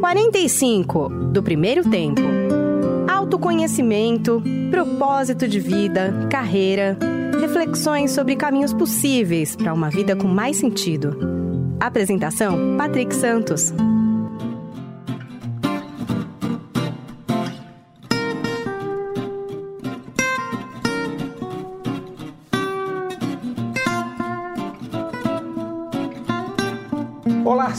45 do primeiro tempo. Autoconhecimento, propósito de vida, carreira, reflexões sobre caminhos possíveis para uma vida com mais sentido. Apresentação: Patrick Santos.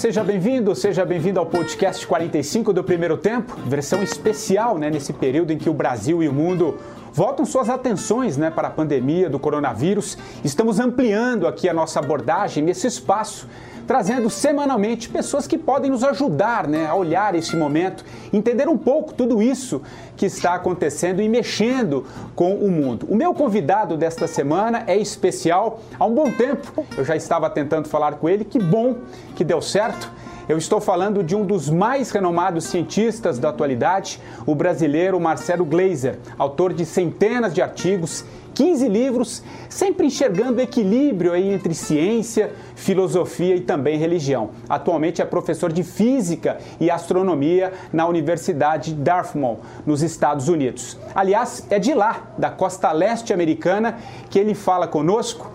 Seja bem-vindo, seja bem-vindo ao podcast 45 do Primeiro Tempo, versão especial né, nesse período em que o Brasil e o mundo voltam suas atenções né, para a pandemia do coronavírus. Estamos ampliando aqui a nossa abordagem nesse espaço trazendo semanalmente pessoas que podem nos ajudar né, a olhar esse momento, entender um pouco tudo isso que está acontecendo e mexendo com o mundo. O meu convidado desta semana é especial. Há um bom tempo eu já estava tentando falar com ele, que bom que deu certo. Eu estou falando de um dos mais renomados cientistas da atualidade, o brasileiro Marcelo Gleiser, autor de centenas de artigos 15 livros, sempre enxergando equilíbrio entre ciência, filosofia e também religião. Atualmente é professor de física e astronomia na Universidade Dartmouth, nos Estados Unidos. Aliás, é de lá, da costa leste americana, que ele fala conosco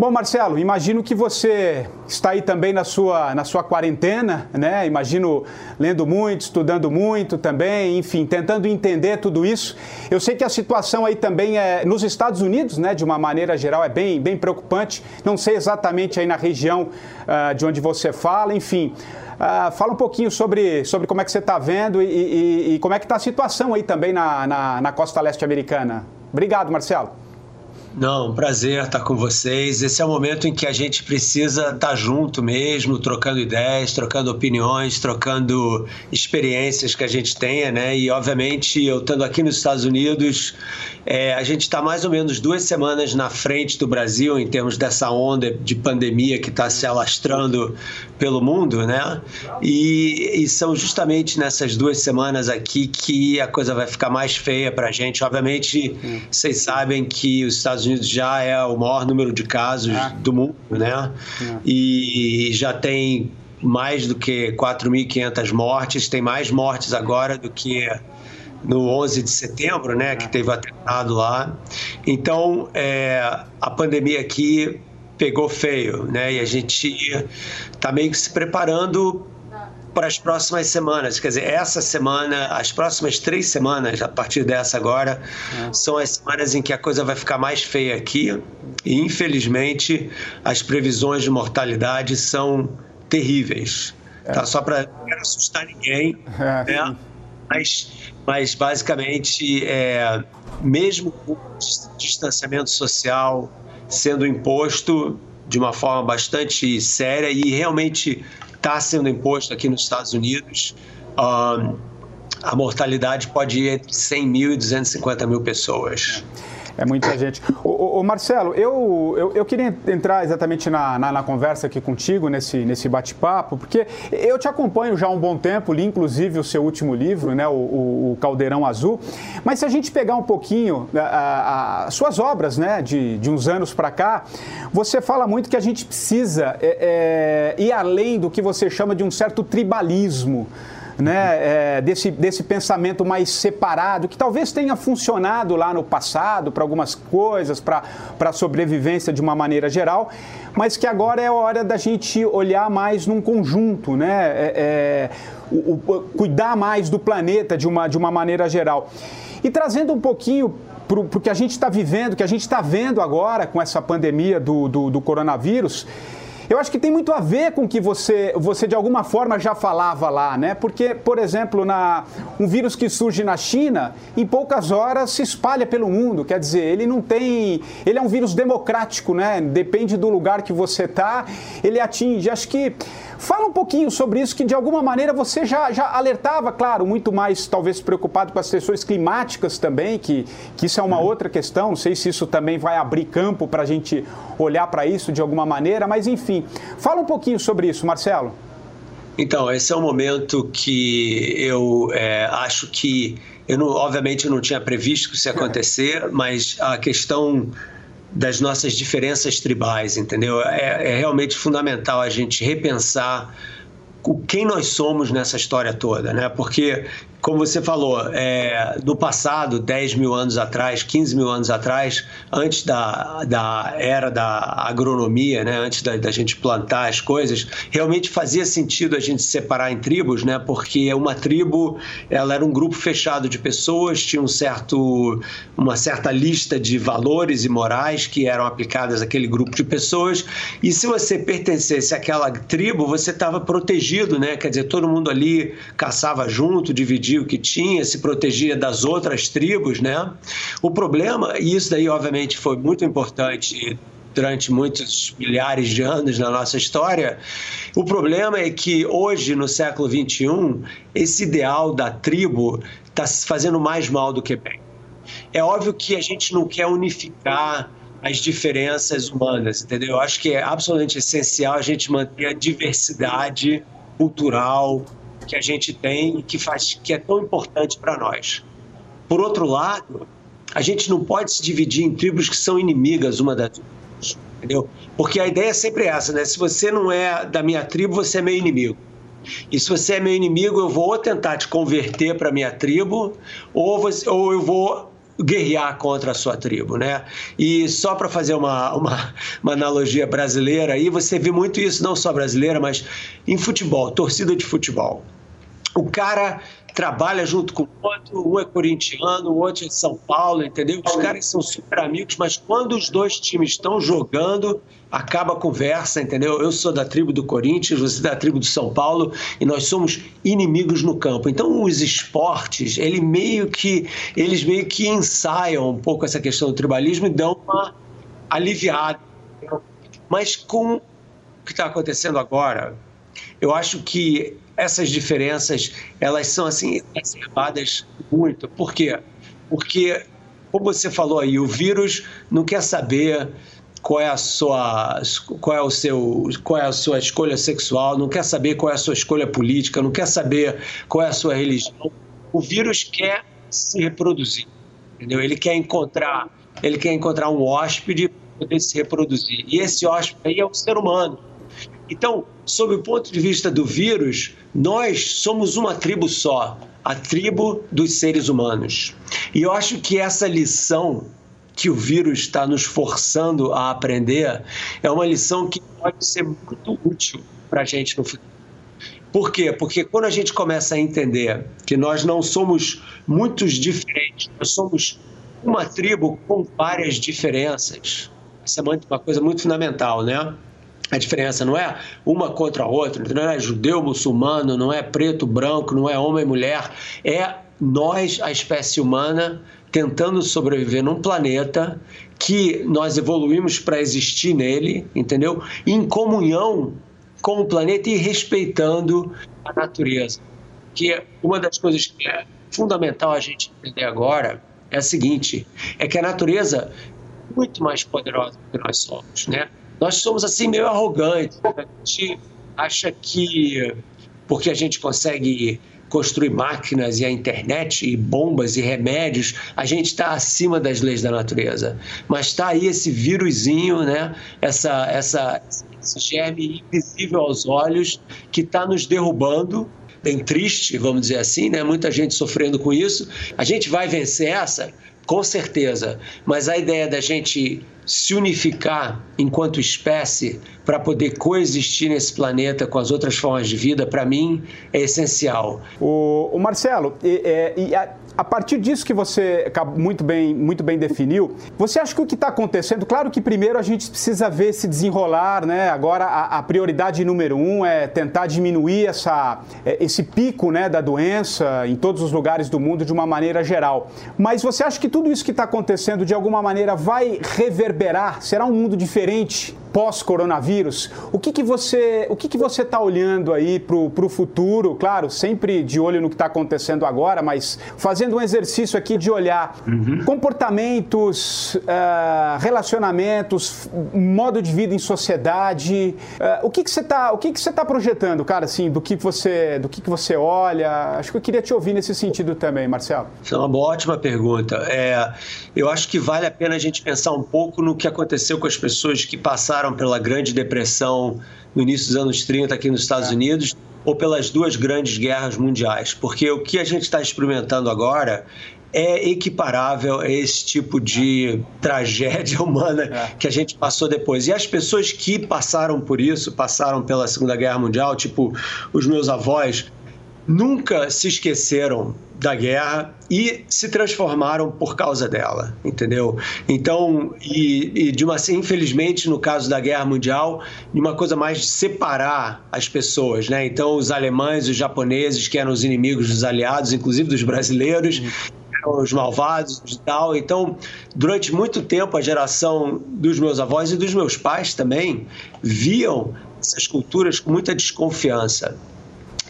Bom, Marcelo, imagino que você está aí também na sua, na sua quarentena, né? Imagino lendo muito, estudando muito também, enfim, tentando entender tudo isso. Eu sei que a situação aí também é nos Estados Unidos, né? De uma maneira geral, é bem, bem preocupante. Não sei exatamente aí na região uh, de onde você fala, enfim. Uh, fala um pouquinho sobre, sobre como é que você está vendo e, e, e, como é que está a situação aí também na, na, na costa leste americana. Obrigado, Marcelo. Não, prazer estar com vocês. Esse é o momento em que a gente precisa estar junto mesmo, trocando ideias, trocando opiniões, trocando experiências que a gente tenha, né? E obviamente eu estando aqui nos Estados Unidos, é, a gente está mais ou menos duas semanas na frente do Brasil em termos dessa onda de pandemia que está se alastrando pelo mundo, né? E, e, são justamente nessas duas semanas aqui que a coisa vai ficar mais feia para a gente. Obviamente, hum. vocês sabem que os Estados Unidos já é o maior número de casos é. do mundo, né? É. E já tem mais do que 4.500 mortes, tem mais mortes agora do que no 11 de setembro, né, que é. teve o atentado lá. Então, é, a pandemia aqui pegou feio, né, e a gente está meio que se preparando para as próximas semanas. Quer dizer, essa semana, as próximas três semanas, a partir dessa agora, é. são as semanas em que a coisa vai ficar mais feia aqui. E, infelizmente, as previsões de mortalidade são terríveis. É. Tá? Só para não assustar ninguém, é, né? Mas mas basicamente, é, mesmo com o distanciamento social sendo imposto de uma forma bastante séria e realmente está sendo imposto aqui nos Estados Unidos, um, a mortalidade pode ir entre 100 mil e 250 mil pessoas. É muita gente. Ô, Marcelo, eu, eu, eu, queria entrar exatamente na, na, na, conversa aqui contigo, nesse, nesse bate-papo, porque eu te acompanho já há um bom tempo, li inclusive o seu último livro, né, o, o, o Caldeirão Azul. Mas se a gente pegar um pouquinho as suas obras né, de, de uns anos para cá, você fala muito que a gente precisa é, é, ir além do que você chama de um certo tribalismo né, é, desse, desse pensamento mais separado, que talvez tenha funcionado lá no passado para algumas coisas, para a sobrevivência de uma maneira geral, mas que agora é hora da gente olhar mais num conjunto, né, é, é, o, o, cuidar mais do planeta de uma, de uma maneira geral. E trazendo um pouquinho para o que a gente está vivendo, que a gente está vendo agora com essa pandemia do, do, do coronavírus, eu acho que tem muito a ver com o que você, você de alguma forma já falava lá, né? Porque, por exemplo, na, um vírus que surge na China, em poucas horas se espalha pelo mundo. Quer dizer, ele não tem. Ele é um vírus democrático, né? Depende do lugar que você está, ele atinge. Acho que Fala um pouquinho sobre isso, que de alguma maneira você já, já alertava, claro, muito mais talvez preocupado com as questões climáticas também, que, que isso é uma outra questão. Não sei se isso também vai abrir campo para a gente olhar para isso de alguma maneira, mas enfim. Fala um pouquinho sobre isso, Marcelo. Então, esse é um momento que eu é, acho que eu não, obviamente não tinha previsto que isso ia acontecer, mas a questão das nossas diferenças tribais, entendeu? É, é, realmente fundamental a gente repensar quem nós somos nessa história toda, né? Porque como você falou, é, no passado, 10 mil anos atrás, 15 mil anos atrás, antes da, da era da agronomia, né, antes da, da, gente plantar as coisas, realmente fazia sentido a gente separar em tribos, né, porque uma tribo ela era um grupo fechado de pessoas, tinha um certo, uma certa lista de valores e morais que eram aplicadas àquele grupo de pessoas, e se você pertencesse àquela tribo, você estava protegido, né, quer dizer, todo mundo ali caçava junto, dividia o que tinha, se protegia das outras tribos, né? O problema, e isso daí obviamente foi muito importante durante muitos milhares de anos na nossa história. O problema é que hoje, no século XXI, esse ideal da tribo está fazendo mais mal do que bem. É óbvio que a gente não quer unificar as diferenças humanas, entendeu? Eu acho que é absolutamente essencial a gente manter a diversidade cultural, que a gente tem que faz que é tão importante para nós. Por outro lado, a gente não pode se dividir em tribos que são inimigas uma das outras, entendeu? Porque a ideia é sempre essa, né? Se você não é da minha tribo, você é meu inimigo. E se você é meu inimigo, eu vou tentar te converter para minha tribo, ou, você, ou eu vou guerrear contra a sua tribo, né? E só para fazer uma, uma, uma, analogia brasileira aí, você vê muito isso, não só brasileira, mas em futebol, torcida de futebol o cara trabalha junto com o outro, um é corintiano, o outro é de São Paulo, entendeu? Os caras são super amigos, mas quando os dois times estão jogando, acaba a conversa, entendeu? Eu sou da tribo do Corinthians, você é da tribo do São Paulo e nós somos inimigos no campo. Então os esportes, ele meio que eles meio que ensaiam um pouco essa questão do tribalismo e dão uma aliviada. Mas com o que está acontecendo agora, eu acho que essas diferenças elas são assim exacerbadas muito. Por quê? Porque, como você falou aí, o vírus não quer saber qual é a sua qual é o seu qual é a sua escolha sexual, não quer saber qual é a sua escolha política, não quer saber qual é a sua religião. O vírus quer se reproduzir, entendeu? Ele quer encontrar ele quer encontrar um hóspede para poder se reproduzir. E esse hóspede aí é o ser humano. Então, sob o ponto de vista do vírus, nós somos uma tribo só, a tribo dos seres humanos. E eu acho que essa lição que o vírus está nos forçando a aprender é uma lição que pode ser muito útil para a gente no futuro. Por quê? Porque quando a gente começa a entender que nós não somos muitos diferentes, nós somos uma tribo com várias diferenças. Essa é uma coisa muito fundamental, né? A diferença não é uma contra a outra, não é judeu, muçulmano, não é preto, branco, não é homem, mulher, é nós, a espécie humana, tentando sobreviver num planeta que nós evoluímos para existir nele, entendeu? Em comunhão com o planeta e respeitando a natureza. Que uma das coisas que é fundamental a gente entender agora é a seguinte: é que a natureza é muito mais poderosa do que nós somos, né? Nós somos assim meio arrogantes. A gente acha que porque a gente consegue construir máquinas e a internet e bombas e remédios, a gente está acima das leis da natureza. Mas está aí esse vírusinho, né? essa, essa, esse germe invisível aos olhos que está nos derrubando bem triste, vamos dizer assim, né? Muita gente sofrendo com isso. A gente vai vencer essa? Com certeza. Mas a ideia da gente se unificar enquanto espécie para poder coexistir nesse planeta com as outras formas de vida, para mim, é essencial. O, o Marcelo, e, e a, a, partir disso que você muito bem, muito bem definiu, você acha que o que está acontecendo, claro que primeiro a gente precisa ver se desenrolar, né? Agora a, a prioridade número um é tentar diminuir essa, é, esse pico né, da doença em todos os lugares do mundo de uma maneira geral. Mas você acha que tudo isso que está acontecendo de alguma maneira vai reverberar? Será um mundo diferente pós-coronavírus, o que, que você o que, que você está olhando aí para o futuro? Claro, sempre de olho no que está acontecendo agora, mas fazendo um exercício aqui de olhar uhum. comportamentos, uh, relacionamentos, modo de vida em sociedade. Uh, o que, que você está o que, que você tá projetando, cara? Assim, do que você do que, que você olha? Acho que eu queria te ouvir nesse sentido também, Marcelo. Isso é uma ótima pergunta. É, eu acho que vale a pena a gente pensar um pouco no que aconteceu com as pessoas que passaram passaram pela Grande Depressão no início dos anos 30 aqui nos Estados é. Unidos ou pelas duas grandes guerras mundiais. Porque o que a gente está experimentando agora é equiparável a esse tipo de tragédia humana é. que a gente passou depois. E as pessoas que passaram por isso, passaram pela Segunda Guerra Mundial, tipo os meus avós, nunca se esqueceram da guerra e se transformaram por causa dela, entendeu? Então, e, e de uma, infelizmente, no caso da guerra mundial, de uma coisa mais de separar as pessoas, né? Então, os alemães, os japoneses, que eram os inimigos dos aliados, inclusive dos brasileiros, uhum. os malvados e tal. Então, durante muito tempo, a geração dos meus avós e dos meus pais também viam essas culturas com muita desconfiança.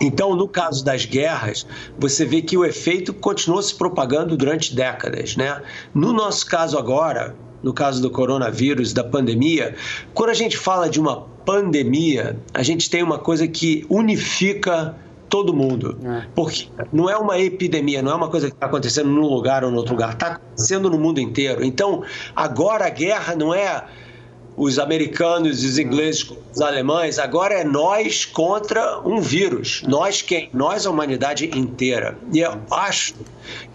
Então, no caso das guerras, você vê que o efeito continuou se propagando durante décadas. Né? No nosso caso agora, no caso do coronavírus, da pandemia, quando a gente fala de uma pandemia, a gente tem uma coisa que unifica todo mundo. É. Porque não é uma epidemia, não é uma coisa que está acontecendo num lugar ou no outro lugar, está acontecendo no mundo inteiro. Então, agora a guerra não é os americanos, os ingleses, os alemães, agora é nós contra um vírus. Nós quem? Nós, a humanidade inteira. E eu acho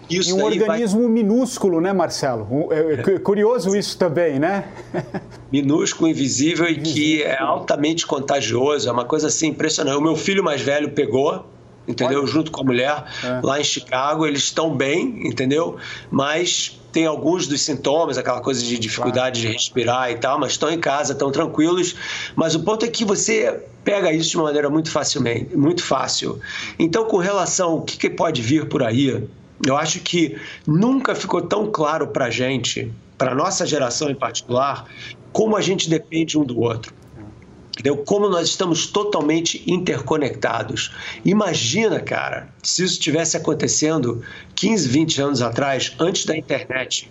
que isso. E um organismo vai... minúsculo, né, Marcelo? É, é curioso isso também, né? minúsculo, invisível e que é altamente contagioso. É uma coisa assim impressionante. O meu filho mais velho pegou entendeu? Olha. Junto com a mulher, é. lá em Chicago, eles estão bem, entendeu? Mas tem alguns dos sintomas, aquela coisa de dificuldade claro. de respirar e tal, mas estão em casa, estão tranquilos. Mas o ponto é que você pega isso de uma maneira muito facilmente, muito fácil. Então, com relação ao que, que pode vir por aí, eu acho que nunca ficou tão claro para a gente, para nossa geração em particular, como a gente depende um do outro. Entendeu? Como nós estamos totalmente interconectados. Imagina, cara, se isso estivesse acontecendo 15, 20 anos atrás, antes da internet.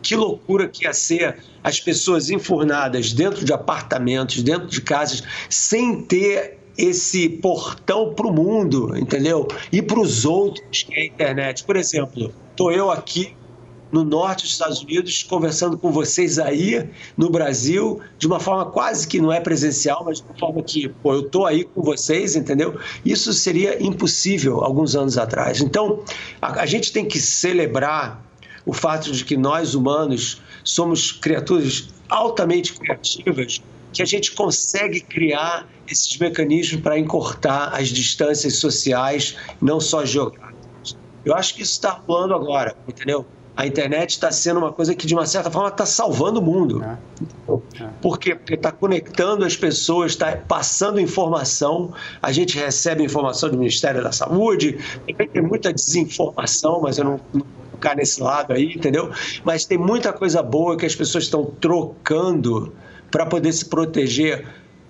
Que loucura que ia ser as pessoas enfurnadas dentro de apartamentos, dentro de casas, sem ter esse portão para o mundo, entendeu? E para os outros, que é a internet. Por exemplo, estou eu aqui no norte dos Estados Unidos, conversando com vocês aí no Brasil, de uma forma quase que não é presencial, mas de uma forma que, pô, eu estou aí com vocês, entendeu? Isso seria impossível alguns anos atrás. Então, a, a gente tem que celebrar o fato de que nós humanos somos criaturas altamente criativas, que a gente consegue criar esses mecanismos para encurtar as distâncias sociais, não só geográficas. Eu acho que isso está rolando agora, entendeu? A internet está sendo uma coisa que, de uma certa forma, está salvando o mundo. É. É. Por quê? Porque está conectando as pessoas, está passando informação. A gente recebe informação do Ministério da Saúde, tem muita desinformação, mas eu não, não vou ficar nesse lado aí, entendeu? Mas tem muita coisa boa que as pessoas estão trocando para poder se proteger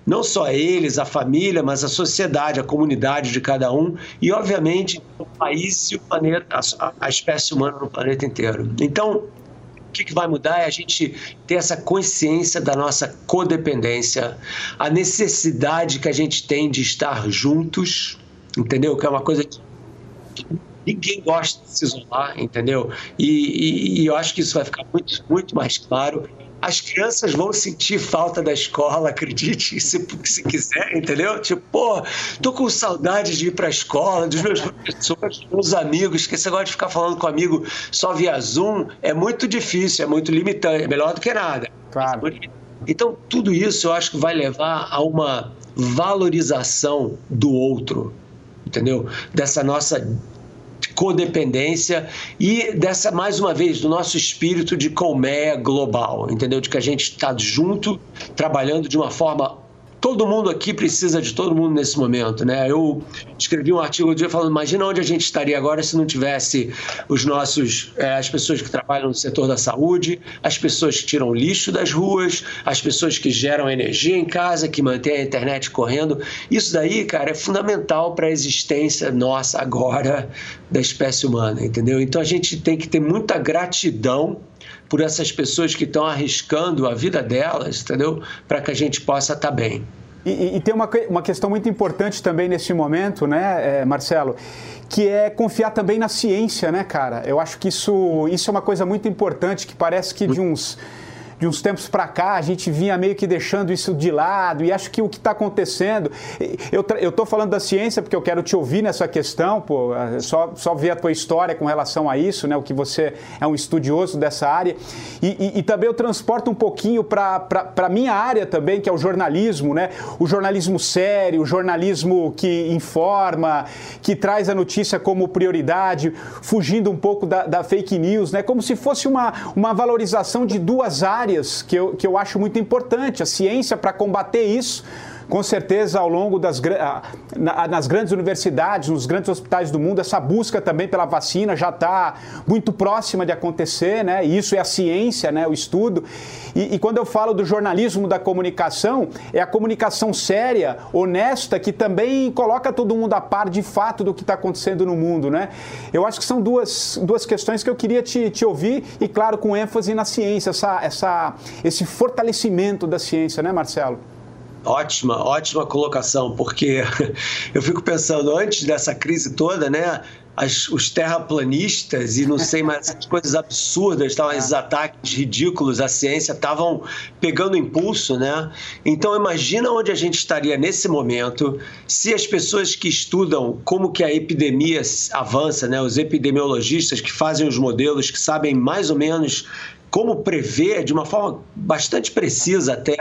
não só eles, a família, mas a sociedade, a comunidade de cada um e, obviamente, o país e o planeta, a, espécie humana no planeta inteiro. Então, o que, que vai mudar é a gente ter essa consciência da nossa codependência, a necessidade que a gente tem de estar juntos, entendeu? Que é uma coisa que ninguém gosta de se isolar, entendeu? E, e, e, eu acho que isso vai ficar muito, muito mais claro as crianças vão sentir falta da escola, acredite, se, se quiser, entendeu? Tipo, pô, tô com saudade de ir pra escola, dos meus professores, dos meus amigos, que esse negócio de ficar falando com amigo só via Zoom é muito difícil, é muito limitante, é melhor do que nada. Claro. Então, tudo isso eu acho que vai levar a uma valorização do outro, entendeu? Dessa nossa codependência e dessa, mais uma vez, do nosso espírito de colmeia global, entendeu? De que a gente está junto, trabalhando de uma forma todo mundo aqui precisa de todo mundo nesse momento, né? Eu escrevi um artigo dia falando, imagina onde a gente estaria agora se não tivesse os nossos, é, as pessoas que trabalham no setor da saúde, as pessoas que tiram lixo das ruas, as pessoas que geram energia em casa, que mantêm a internet correndo. Isso daí, cara, é fundamental para a existência nossa agora da espécie humana, entendeu? Então a gente tem que ter muita gratidão por essas pessoas que estão arriscando a vida delas, entendeu? Para que a gente possa estar tá bem. E, e, tem uma, uma questão muito importante também nesse momento, né, é, Marcelo, que é confiar também na ciência, né, cara? Eu acho que isso, isso é uma coisa muito importante, que parece que de uns de uns tempos para cá, a gente vinha meio que deixando isso de lado, e acho que o que está acontecendo. Eu estou falando da ciência porque eu quero te ouvir nessa questão, pô, é só, só ver a tua história com relação a isso, né? O que você é um estudioso dessa área. E, e, e também eu transporto um pouquinho para a minha área também, que é o jornalismo, né? O jornalismo sério, o jornalismo que informa, que traz a notícia como prioridade, fugindo um pouco da, da fake news, né? Como se fosse uma, uma valorização de duas áreas que eu, que eu acho muito importante. A ciência para combater isso com certeza, ao longo das nas grandes universidades, nos grandes hospitais do mundo, essa busca também pela vacina já está muito próxima de acontecer, né? E isso é a ciência, né? O estudo. E, e, quando eu falo do jornalismo da comunicação, é a comunicação séria, honesta, que também coloca todo mundo a par de fato do que está acontecendo no mundo, né? Eu acho que são duas, duas questões que eu queria te, te ouvir e, claro, com ênfase na ciência, essa, essa, esse fortalecimento da ciência, né, Marcelo? Ótima, ótima colocação, porque eu fico pensando, antes dessa crise toda, né? As, os terraplanistas e não sei mais as coisas absurdas, tal, esses ataques ridículos à ciência estavam pegando impulso, né? Então imagina onde a gente estaria nesse momento se as pessoas que estudam como que a epidemia avança, né? Os epidemiologistas que fazem os modelos, que sabem mais ou menos como prever de uma forma bastante precisa até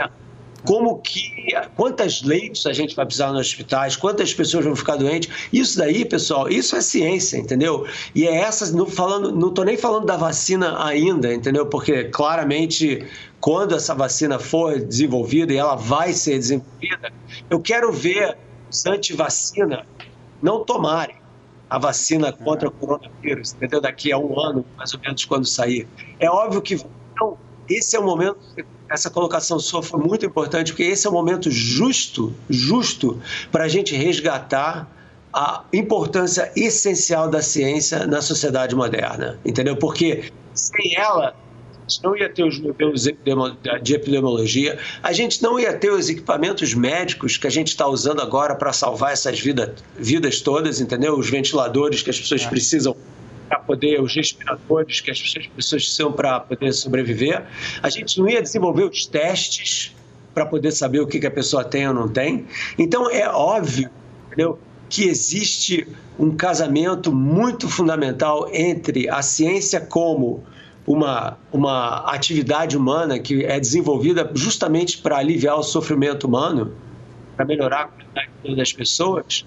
como que quantas leitos a gente vai precisar nos hospitais, quantas pessoas vão ficar doentes. Isso daí, pessoal, isso é ciência, entendeu? E é essa, não falando, não tô nem falando da vacina ainda, entendeu? Porque claramente quando essa vacina for desenvolvida e ela vai ser desenvolvida, eu quero ver os antivacina não tomarem a vacina contra o coronavírus, entendeu? Daqui a um ano, mais ou menos, quando sair. É óbvio que então, esse é o momento essa colocação sua foi muito importante, porque esse é o momento justo, justo, para a gente resgatar a importância essencial da ciência na sociedade moderna, entendeu? Porque sem ela, a gente não ia ter os modelos de epidemiologia, a gente não ia ter os equipamentos médicos que a gente está usando agora para salvar essas vida, vidas todas, entendeu? Os ventiladores que as pessoas é. precisam para poder, os respiradores que as pessoas precisam para poder sobreviver. A gente não ia desenvolver os testes para poder saber o que, que a pessoa tem ou não tem. Então é óbvio, entendeu? que existe um casamento muito fundamental entre a ciência como uma, uma atividade humana que é desenvolvida justamente para aliviar o sofrimento humano, para melhorar a qualidade das pessoas,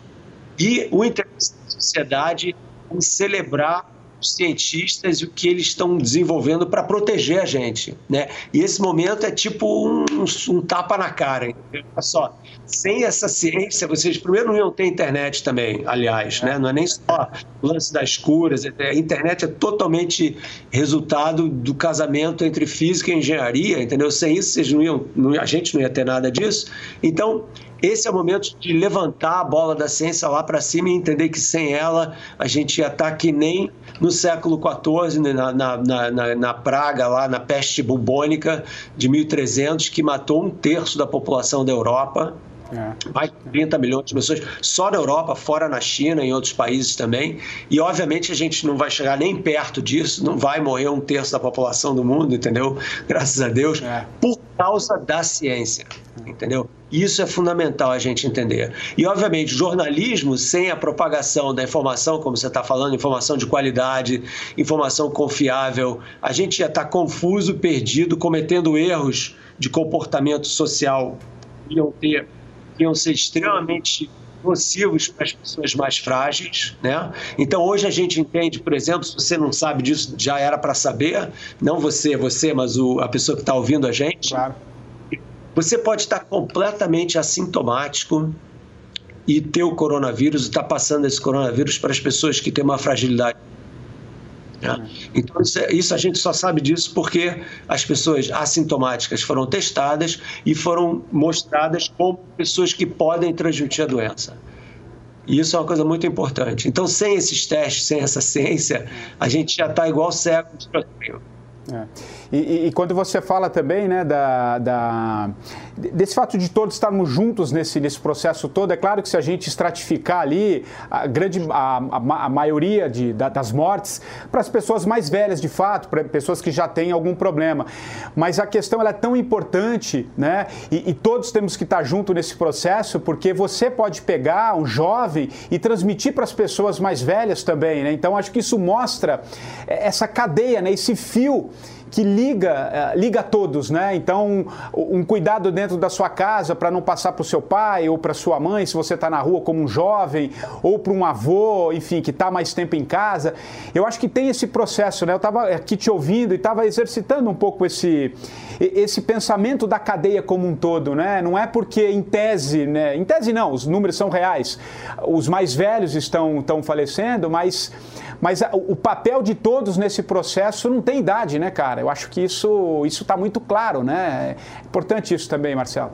e o interesse da sociedade em celebrar os cientistas e o que eles estão desenvolvendo para proteger a gente, né? E esse momento é tipo um, um tapa na cara? Olha só, sem essa ciência, vocês primeiro não iam ter internet também, aliás, né? Não é nem só o lance das curas, a internet é totalmente resultado do casamento entre física e engenharia, entendeu? Sem isso, vocês não iam, a gente não ia ter nada disso. Então, esse é o momento de levantar a bola da ciência lá para cima e entender que sem ela a gente ia estar tá que nem no século XIV, né, na, na, na, na, praga lá, na peste bubônica de 1300, que matou um terço da população da Europa. É. Mais de 30 milhões de pessoas só na Europa, fora na China, em outros países também. E obviamente a gente não vai chegar nem perto disso, não vai morrer um terço da população do mundo, entendeu? Graças a Deus, é. por causa da ciência, entendeu? Isso é fundamental a gente entender. E, obviamente, jornalismo sem a propagação da informação, como você está falando, informação de qualidade, informação confiável, a gente ia estar tá confuso, perdido, cometendo erros de comportamento social iam, ter, iam ser extremamente nocivos para as pessoas mais frágeis, né? Então hoje a gente entende, por exemplo, se você não sabe disso, já era para saber, não você, você, mas o, a pessoa que está ouvindo a gente. Claro você pode estar completamente assintomático e ter o coronavírus, e estar passando esse coronavírus para as pessoas que têm uma fragilidade. Né? Então, isso, é, isso, a gente só sabe disso porque as pessoas assintomáticas foram testadas e foram mostradas como pessoas que podem transmitir a doença. E isso é uma coisa muito importante. Então, sem esses testes, sem essa ciência, a gente já está igual cego de É. E, e, quando você fala também né, da, da, desse fato de todos estarmos juntos nesse, nesse processo todo, é claro que se a gente estratificar ali a grande a, a, a maioria de, da, das mortes para as pessoas mais velhas de fato, para pessoas que já têm algum problema. Mas a questão é tão importante, né? E, e todos temos que estar junto nesse processo, porque você pode pegar um jovem e transmitir para as pessoas mais velhas também, né? Então acho que isso mostra essa cadeia, né? Esse fio que liga, uh, liga todos, né? Então, um cuidado dentro da sua casa para não passar para o seu pai ou para sua mãe, se você está na rua como um jovem, ou para um avô, enfim, que está mais tempo em casa. Eu acho que tem esse processo, né? Eu estava aqui te ouvindo e estava exercitando um pouco esse, esse pensamento da cadeia como um todo, né? Não é porque em tese, né? Em tese não, os números são reais. Os mais velhos estão, estão falecendo, mas mas o papel de todos nesse processo não tem idade, né, cara? Eu acho que isso isso está muito claro, né? É importante isso também, Marcelo.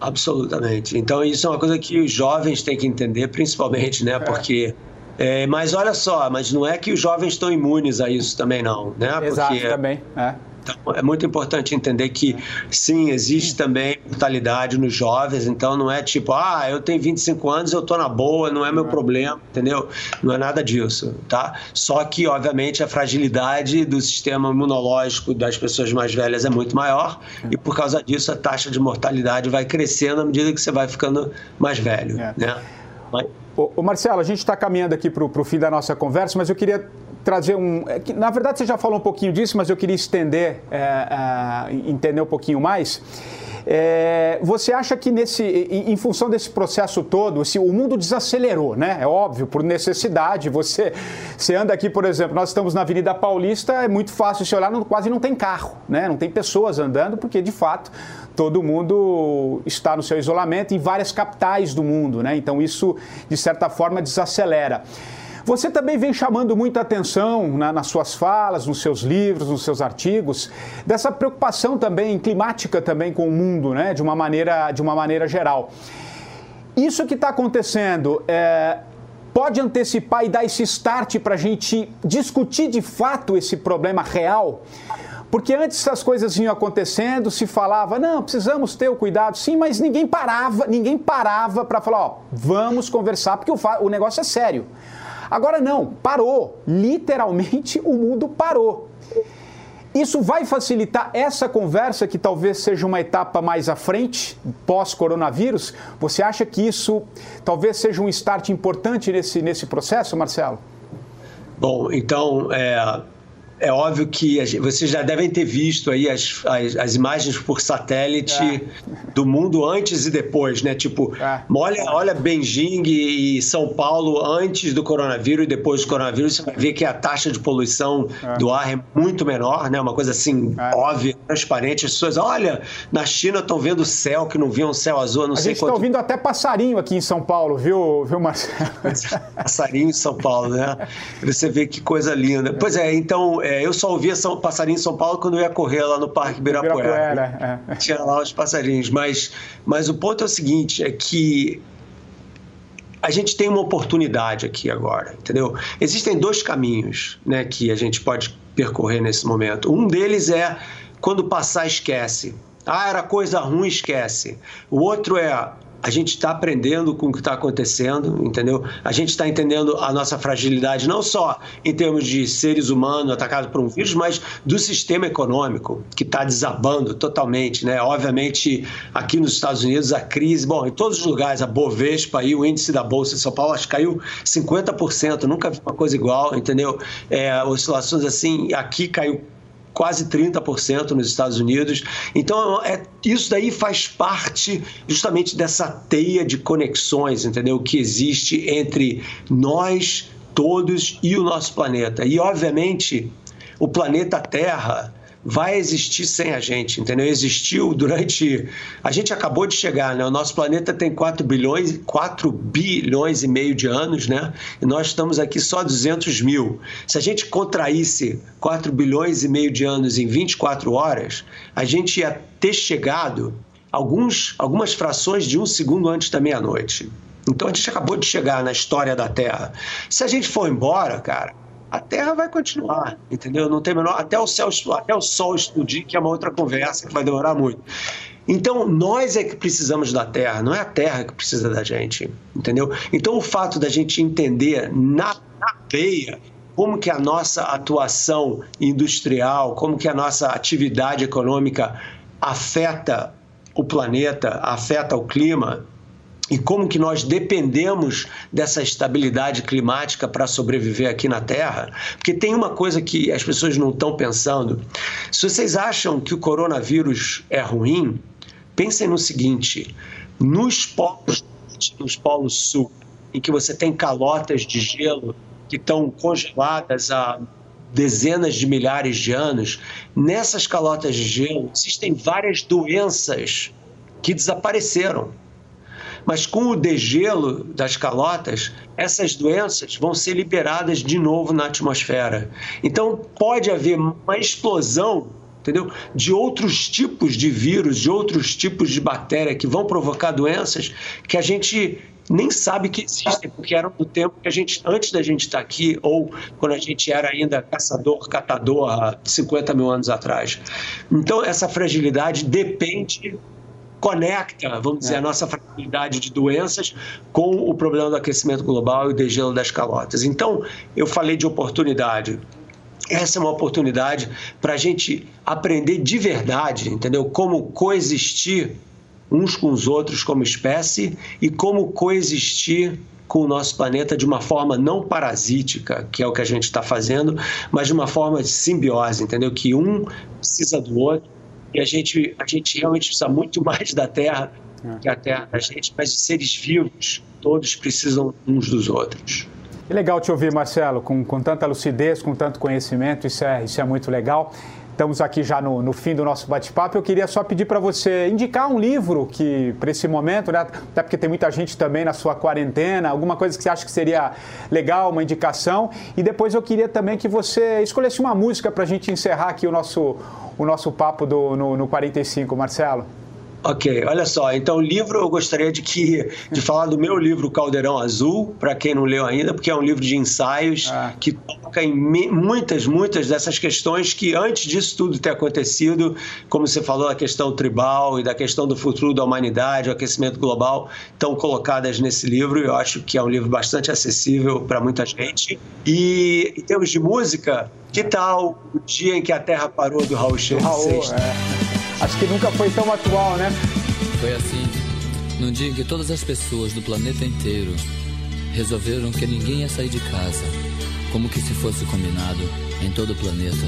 Absolutamente. Então isso é uma coisa que os jovens têm que entender, principalmente, né? É. Porque é, mas olha só, mas não é que os jovens estão imunes a isso também, não, né? Porque, Exato, também. É. Então, é muito importante entender que, sim, existe também mortalidade nos jovens, então não é tipo, ah, eu tenho 25 anos, eu tô na boa, não é meu problema, entendeu? Não é nada disso, tá? Só que, obviamente, a fragilidade do sistema imunológico das pessoas mais velhas é muito maior e, por causa disso, a taxa de mortalidade vai crescendo à medida que você vai ficando mais velho, é. né? Mas... Ô, Marcelo, a gente está caminhando aqui para o fim da nossa conversa, mas eu queria trazer um. É na verdade, você já falou um pouquinho disso, mas eu queria estender, é, é, entender um pouquinho mais. É, você acha que nesse, em, função desse processo todo, se o mundo desacelerou, né? É óbvio, por necessidade. Você, você anda aqui, por exemplo, nós estamos na Avenida Paulista, é muito fácil se olhar, não, quase não tem carro, né? Não tem pessoas andando, porque de fato todo mundo está no seu isolamento em várias capitais do mundo, né? Então isso, de certa forma, desacelera. Você também vem chamando muita atenção nas suas falas, nos seus livros, nos seus artigos, dessa preocupação também climática também com o mundo, né, de uma maneira, de uma maneira geral. Isso que está acontecendo é, pode antecipar e dar esse start para a gente discutir de fato esse problema real? Porque antes essas coisas vinham acontecendo, se falava, não, precisamos ter o cuidado, sim, mas ninguém parava, ninguém parava para falar, ó, vamos conversar, porque o, o negócio é sério. Agora não, parou. Literalmente o mundo parou. Isso vai facilitar essa conversa, que talvez seja uma etapa mais à frente, pós-coronavírus? Você acha que isso talvez seja um start importante nesse, nesse processo, Marcelo? Bom, então, é, é óbvio que vocês já devem ter visto aí as, as, as imagens por satélite é. do mundo antes e depois, né? Tipo, é. olha, olha Beijing e São Paulo antes do coronavírus e depois do coronavírus, você vai ver que a taxa de poluição é. do ar é muito menor, né? Uma coisa assim, é. óbvia, transparente. As pessoas, olha, na China estão vendo o céu, que não viam um céu azul, não a sei quanto... A gente está ouvindo até passarinho aqui em São Paulo, viu, viu Marcelo? passarinho em São Paulo, né? Você vê que coisa linda. Pois é, então é, eu só ouvia São, passarinho em São Paulo quando eu ia correr lá no Parque Ibirapuera. É. Tinha lá os passarinhos. Mas, mas o ponto é o seguinte: é que a gente tem uma oportunidade aqui agora, entendeu? Existem dois caminhos né, que a gente pode percorrer nesse momento. Um deles é quando passar, esquece. Ah, era coisa ruim, esquece. O outro é a gente está aprendendo com o que está acontecendo, entendeu? A gente está entendendo a nossa fragilidade, não só em termos de seres humanos atacados por um vírus, mas do sistema econômico, que está desabando totalmente, né? Obviamente, aqui nos Estados Unidos, a crise, bom, em todos os lugares, a Bovespa e o índice da Bolsa de São Paulo, acho que caiu 50%, nunca vi uma coisa igual, entendeu? É, oscilações assim, aqui caiu quase 30% nos Estados Unidos. Então, é, isso daí faz parte justamente dessa teia de conexões, entendeu? Que existe entre nós todos e o nosso planeta. E, obviamente, o planeta Terra vai existir sem a gente, entendeu? Existiu durante. A gente acabou de chegar, né? O nosso planeta tem 4 bilhões, 4 bilhões e meio de anos, né? E nós estamos aqui só 200 mil. Se a gente contraísse 4 bilhões e meio de anos em 24 horas, a gente ia ter chegado alguns, algumas frações de um segundo antes da meia-noite. Então a gente acabou de chegar na história da Terra. Se a gente for embora, cara, a Terra vai continuar, entendeu? Não tem menor até o céu até o sol explodir, que é uma outra conversa que vai demorar muito. Então, nós é que precisamos da Terra, não é a Terra que precisa da gente, entendeu? Então, o fato da gente entender na, na veia como que a nossa atuação industrial, como que a nossa atividade econômica afeta o planeta, afeta o clima, e como que nós dependemos dessa estabilidade climática para sobreviver aqui na Terra, porque tem uma coisa que as pessoas não estão pensando. Se vocês acham que o coronavírus é ruim, pensem no seguinte: nos polos, nos polos sul, em que você tem calotas de gelo que estão congeladas há dezenas de milhares de anos, nessas calotas de gelo existem várias doenças que desapareceram mas com o degelo das calotas, essas doenças vão ser liberadas de novo na atmosfera. Então pode haver uma explosão entendeu? De outros tipos de vírus, de outros tipos de bactéria que vão provocar doenças que a gente nem sabe que existem, porque eram do tempo que a gente, antes da gente estar aqui, ou quando a gente era ainda caçador, catador, há 50 mil anos atrás. Então, essa fragilidade depende conecta, vamos dizer, é. a nossa fragilidade de doenças com o problema do aquecimento global e o degelo das calotas. Então, eu falei de oportunidade. Essa é uma oportunidade para a gente aprender de verdade, entendeu? Como coexistir uns com os outros como espécie e como coexistir com o nosso planeta de uma forma não parasítica, que é o que a gente está fazendo, mas de uma forma de simbiose, entendeu? Que um precisa do outro e a gente, a gente realmente precisa muito mais da Terra é. que a Terra da gente, mas de seres vivos, todos precisam uns dos outros. Que legal te ouvir, Marcelo, com, com tanta lucidez, com tanto conhecimento, isso é, isso é muito legal. Estamos aqui já no, no fim do nosso bate-papo. Eu queria só pedir para você indicar um livro que, para esse momento, né, até porque tem muita gente também na sua quarentena, alguma coisa que você acha que seria legal, uma indicação. E depois eu queria também que você escolhesse uma música para a gente encerrar aqui o nosso, o nosso papo do, no, no 45, Marcelo. Ok, olha só. Então, o livro eu gostaria de que de falar do meu livro Caldeirão Azul, para quem não leu ainda, porque é um livro de ensaios ah. que toca em muitas, muitas dessas questões que antes disso tudo ter acontecido, como você falou, a questão tribal e da questão do futuro da humanidade, o aquecimento global, estão colocadas nesse livro. Eu acho que é um livro bastante acessível para muita gente. E em termos de música, que tal o dia em que a Terra parou do Raul Seixas? Acho que nunca foi tão atual, né? Foi assim, num dia em que todas as pessoas do planeta inteiro resolveram que ninguém ia sair de casa, como que se fosse combinado em todo o planeta.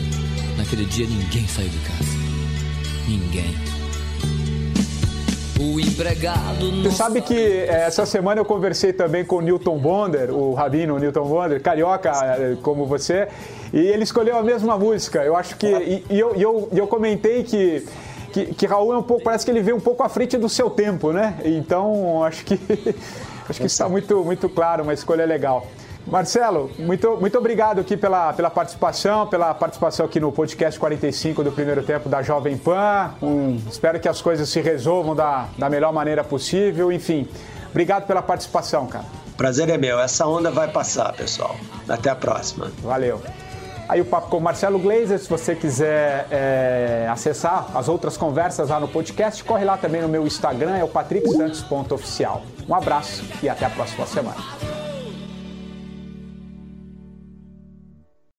Naquele dia ninguém saiu de casa. Ninguém. O empregado. Você sabe que eh, essa semana eu conversei também com o Newton Bonder, o rabino Newton Bonder, carioca eh, como você, e ele escolheu a mesma música. Eu acho que. E, e eu, eu, eu comentei que que, que Raul é um pouco, parece que ele veio um pouco à frente do seu tempo, né? Então, acho que acho que está muito, muito claro, uma escolha legal. Marcelo, muito, muito obrigado aqui pela, pela participação, pela participação aqui no podcast 45 do primeiro tempo da Jovem Pan. Um, espero que as coisas se resolvam da, da melhor maneira possível. Enfim, obrigado pela participação, cara. Prazer é meu. Essa onda vai passar, pessoal. Até a próxima. Valeu. Aí o papo com o Marcelo Gleiser, se você quiser é, acessar as outras conversas lá no podcast, corre lá também no meu Instagram, é o patricksantos.oficial. Um abraço e até a próxima semana.